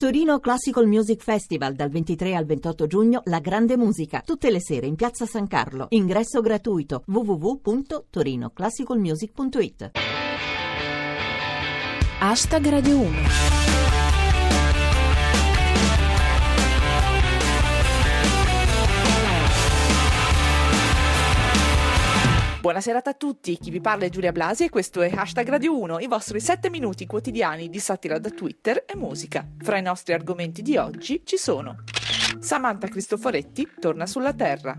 Torino Classical Music Festival dal 23 al 28 giugno La Grande Musica, tutte le sere in Piazza San Carlo. Ingresso gratuito www.torinoclassicalmusic.it. Hashtag Radio 1 Buonasera a tutti, chi vi parla è Giulia Blasi e questo è Hashtag Radio 1, i vostri 7 minuti quotidiani di satira da Twitter e musica. Fra i nostri argomenti di oggi ci sono Samantha Cristoforetti torna sulla Terra,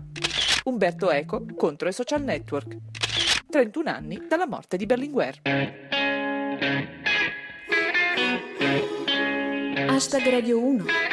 Umberto Eco contro i social network, 31 anni dalla morte di Berlinguer. Hashtag Radio 1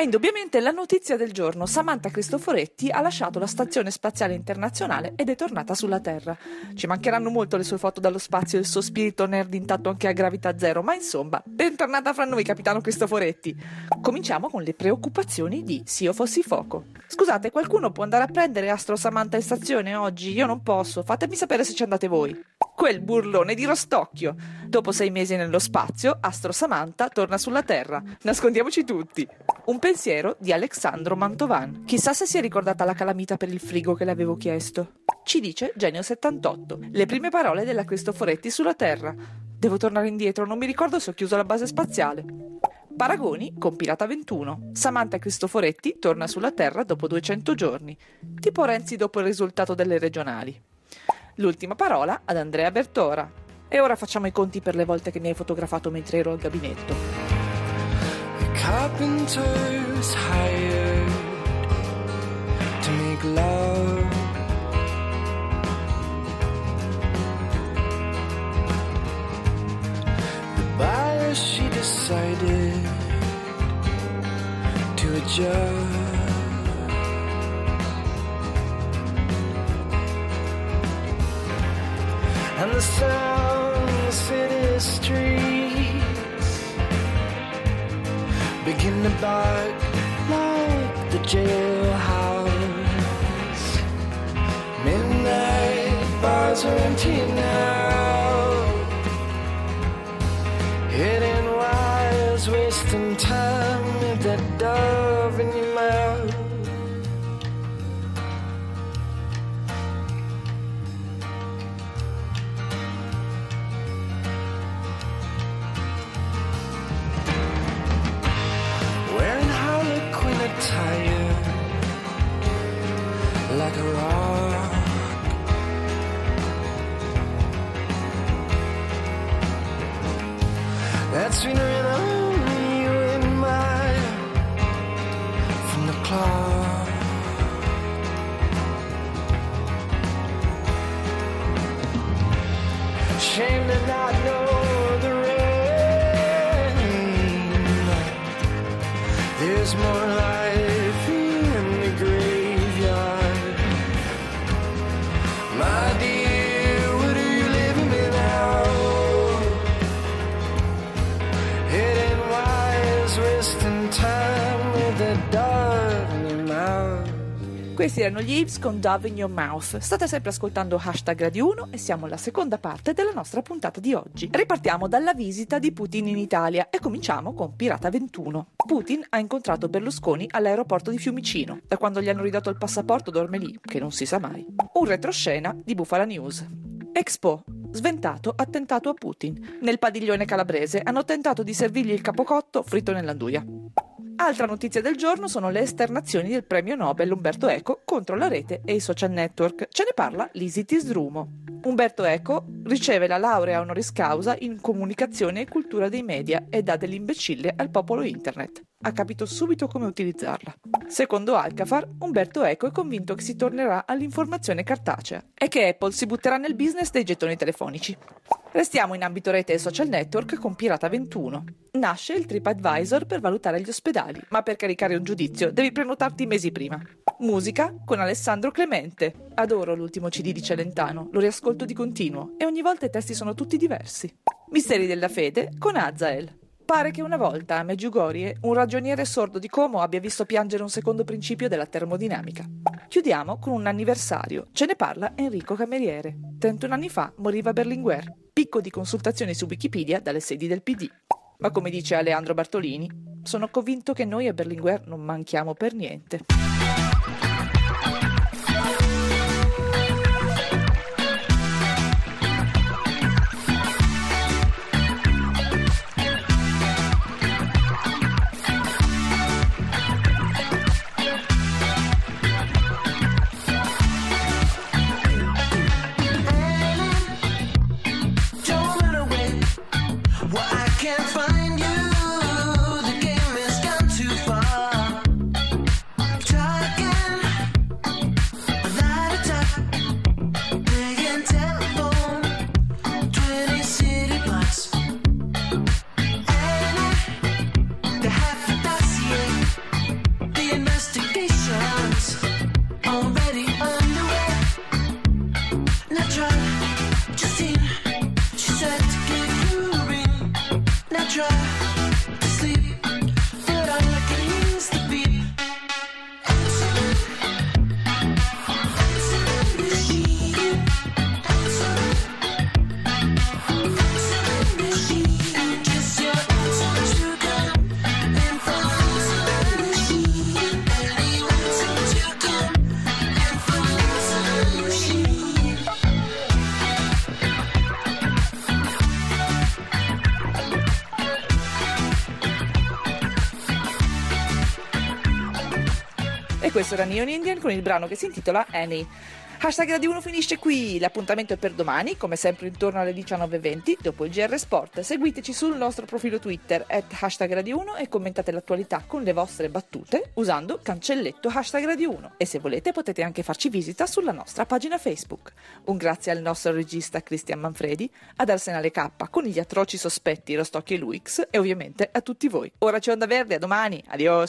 è indubbiamente la notizia del giorno. Samantha Cristoforetti ha lasciato la Stazione Spaziale Internazionale ed è tornata sulla Terra. Ci mancheranno molto le sue foto dallo spazio e il suo spirito nerd intatto anche a gravità zero, ma insomma, bentornata fra noi, capitano Cristoforetti. Cominciamo con le preoccupazioni di Se io fossi fuoco. Scusate, qualcuno può andare a prendere Astro Samantha in stazione oggi? Io non posso, fatemi sapere se ci andate voi. Quel burlone di Rostocchio. Dopo sei mesi nello spazio, Astro Samantha torna sulla Terra. Nascondiamoci tutti. Un pensiero di Alexandro Mantovan. Chissà se si è ricordata la calamita per il frigo che le avevo chiesto. Ci dice Genio78. Le prime parole della Cristoforetti sulla Terra. Devo tornare indietro, non mi ricordo se ho chiuso la base spaziale. Paragoni con Pirata 21. Samantha Cristoforetti torna sulla Terra dopo 200 giorni. Tipo Renzi dopo il risultato delle regionali. L'ultima parola ad Andrea Bertora. E ora facciamo i conti per le volte che mi hai fotografato mentre ero al gabinetto. carpenters hired to make love. The buyer, she decided to adjust. Begin to bark like the jailhouse. Midnight bars are empty now. Hidden wires, wasting time with the dove Written you in my from the clock. Shame to not know the rain. There's more Questi erano gli Ives con Dove in Your Mouth. State sempre ascoltando Hashtag Radio 1 e siamo alla seconda parte della nostra puntata di oggi. Ripartiamo dalla visita di Putin in Italia e cominciamo con Pirata 21. Putin ha incontrato Berlusconi all'aeroporto di Fiumicino. Da quando gli hanno ridato il passaporto dorme lì, che non si sa mai. Un retroscena di Bufala News. Expo. Sventato attentato a Putin. Nel padiglione calabrese hanno tentato di servirgli il capocotto fritto nell'anduia. Altra notizia del giorno sono le esternazioni del premio Nobel Umberto Eco contro la rete e i social network. Ce ne parla Lisi Tisdrumo. Umberto Eco riceve la laurea honoris causa in comunicazione e cultura dei media e dà dell'imbecille al popolo internet. Ha capito subito come utilizzarla. Secondo Alcafar, Umberto Eco è convinto che si tornerà all'informazione cartacea e che Apple si butterà nel business dei gettoni telefonici. Restiamo in ambito rete e social network con Pirata 21. Nasce il TripAdvisor per valutare gli ospedali, ma per caricare un giudizio devi prenotarti mesi prima. Musica con Alessandro Clemente. Adoro l'ultimo CD di Celentano, lo riascolto di continuo e ogni volta i testi sono tutti diversi. Misteri della fede con Azael. Pare che una volta a Meggiugorie un ragioniere sordo di Como abbia visto piangere un secondo principio della termodinamica. Chiudiamo con un anniversario. Ce ne parla Enrico Cameriere. 31 anni fa moriva Berlinguer. Picco di consultazioni su Wikipedia dalle sedi del PD. Ma come dice Aleandro Bartolini, Sono convinto che noi a Berlinguer non manchiamo per niente. job. Questo era Neon Indian con il brano che si intitola Annie. Hashtag Radio 1 finisce qui, l'appuntamento è per domani, come sempre intorno alle 19.20, dopo il GR Sport. Seguiteci sul nostro profilo Twitter, at hashtag Radio 1 e commentate l'attualità con le vostre battute usando cancelletto hashtag Radio 1. E se volete potete anche farci visita sulla nostra pagina Facebook. Un grazie al nostro regista Cristian Manfredi, ad Arsenale K con gli atroci sospetti Rostocchi e Luix e ovviamente a tutti voi. Ora c'è Onda Verde, a domani, adios!